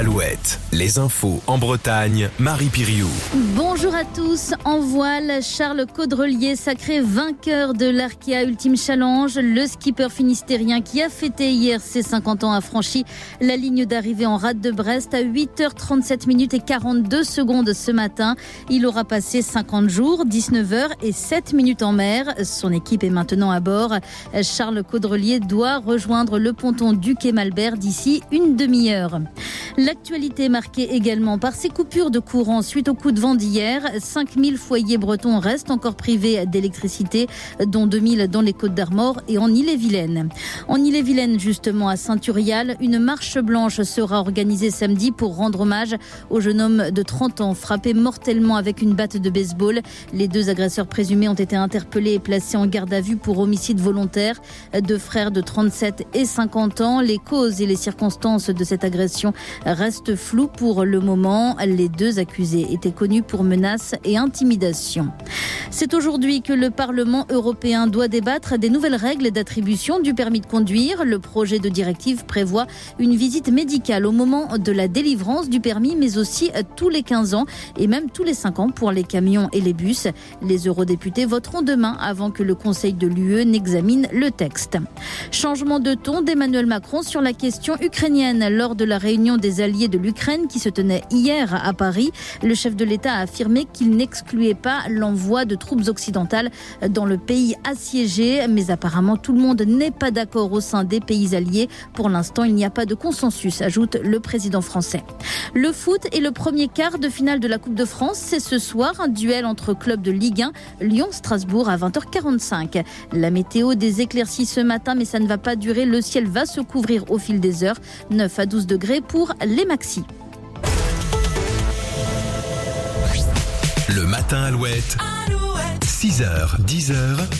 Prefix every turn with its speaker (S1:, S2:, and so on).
S1: Alouette, les infos en Bretagne, Marie Piriou.
S2: Bonjour à tous. En voile, Charles Caudrelier, sacré vainqueur de l'Arkea Ultime Challenge. Le skipper finistérien qui a fêté hier ses 50 ans a franchi la ligne d'arrivée en rade de Brest à 8h37 minutes et 42 secondes ce matin. Il aura passé 50 jours, 19 heures et 7 minutes en mer. Son équipe est maintenant à bord. Charles Caudrelier doit rejoindre le ponton du quai Malbert d'ici une demi-heure. L'actualité marquée également par ces coupures de courant suite au coup de vent d'hier. 5000 foyers bretons restent encore privés d'électricité, dont 2000 dans les Côtes d'Armor et en Ille-et-Vilaine. En Ille-et-Vilaine, justement, à Saint-Urial, une marche blanche sera organisée samedi pour rendre hommage au jeune homme de 30 ans frappé mortellement avec une batte de baseball. Les deux agresseurs présumés ont été interpellés et placés en garde à vue pour homicide volontaire. Deux frères de 37 et 50 ans. Les causes et les circonstances de cette agression reste flou pour le moment. Les deux accusés étaient connus pour menaces et intimidation. C'est aujourd'hui que le Parlement européen doit débattre des nouvelles règles d'attribution du permis de conduire. Le projet de directive prévoit une visite médicale au moment de la délivrance du permis, mais aussi tous les 15 ans et même tous les 5 ans pour les camions et les bus. Les eurodéputés voteront demain avant que le Conseil de l'UE n'examine le texte. Changement de ton d'Emmanuel Macron sur la question ukrainienne lors de la réunion des alliés de l'Ukraine qui se tenait hier à Paris. Le chef de l'État a affirmé qu'il n'excluait pas l'envoi de troupes occidentales dans le pays assiégé. Mais apparemment, tout le monde n'est pas d'accord au sein des pays alliés. Pour l'instant, il n'y a pas de consensus, ajoute le président français. Le foot est le premier quart de finale de la Coupe de France. C'est ce soir un duel entre clubs de Ligue 1, Lyon-Strasbourg à 20h45. La météo des éclaircies ce matin, mais ça ne va pas durer. Le ciel va se couvrir au fil des heures. 9 à 12 degrés pour les maxis.
S1: Le matin Alouette. 6h, 10h.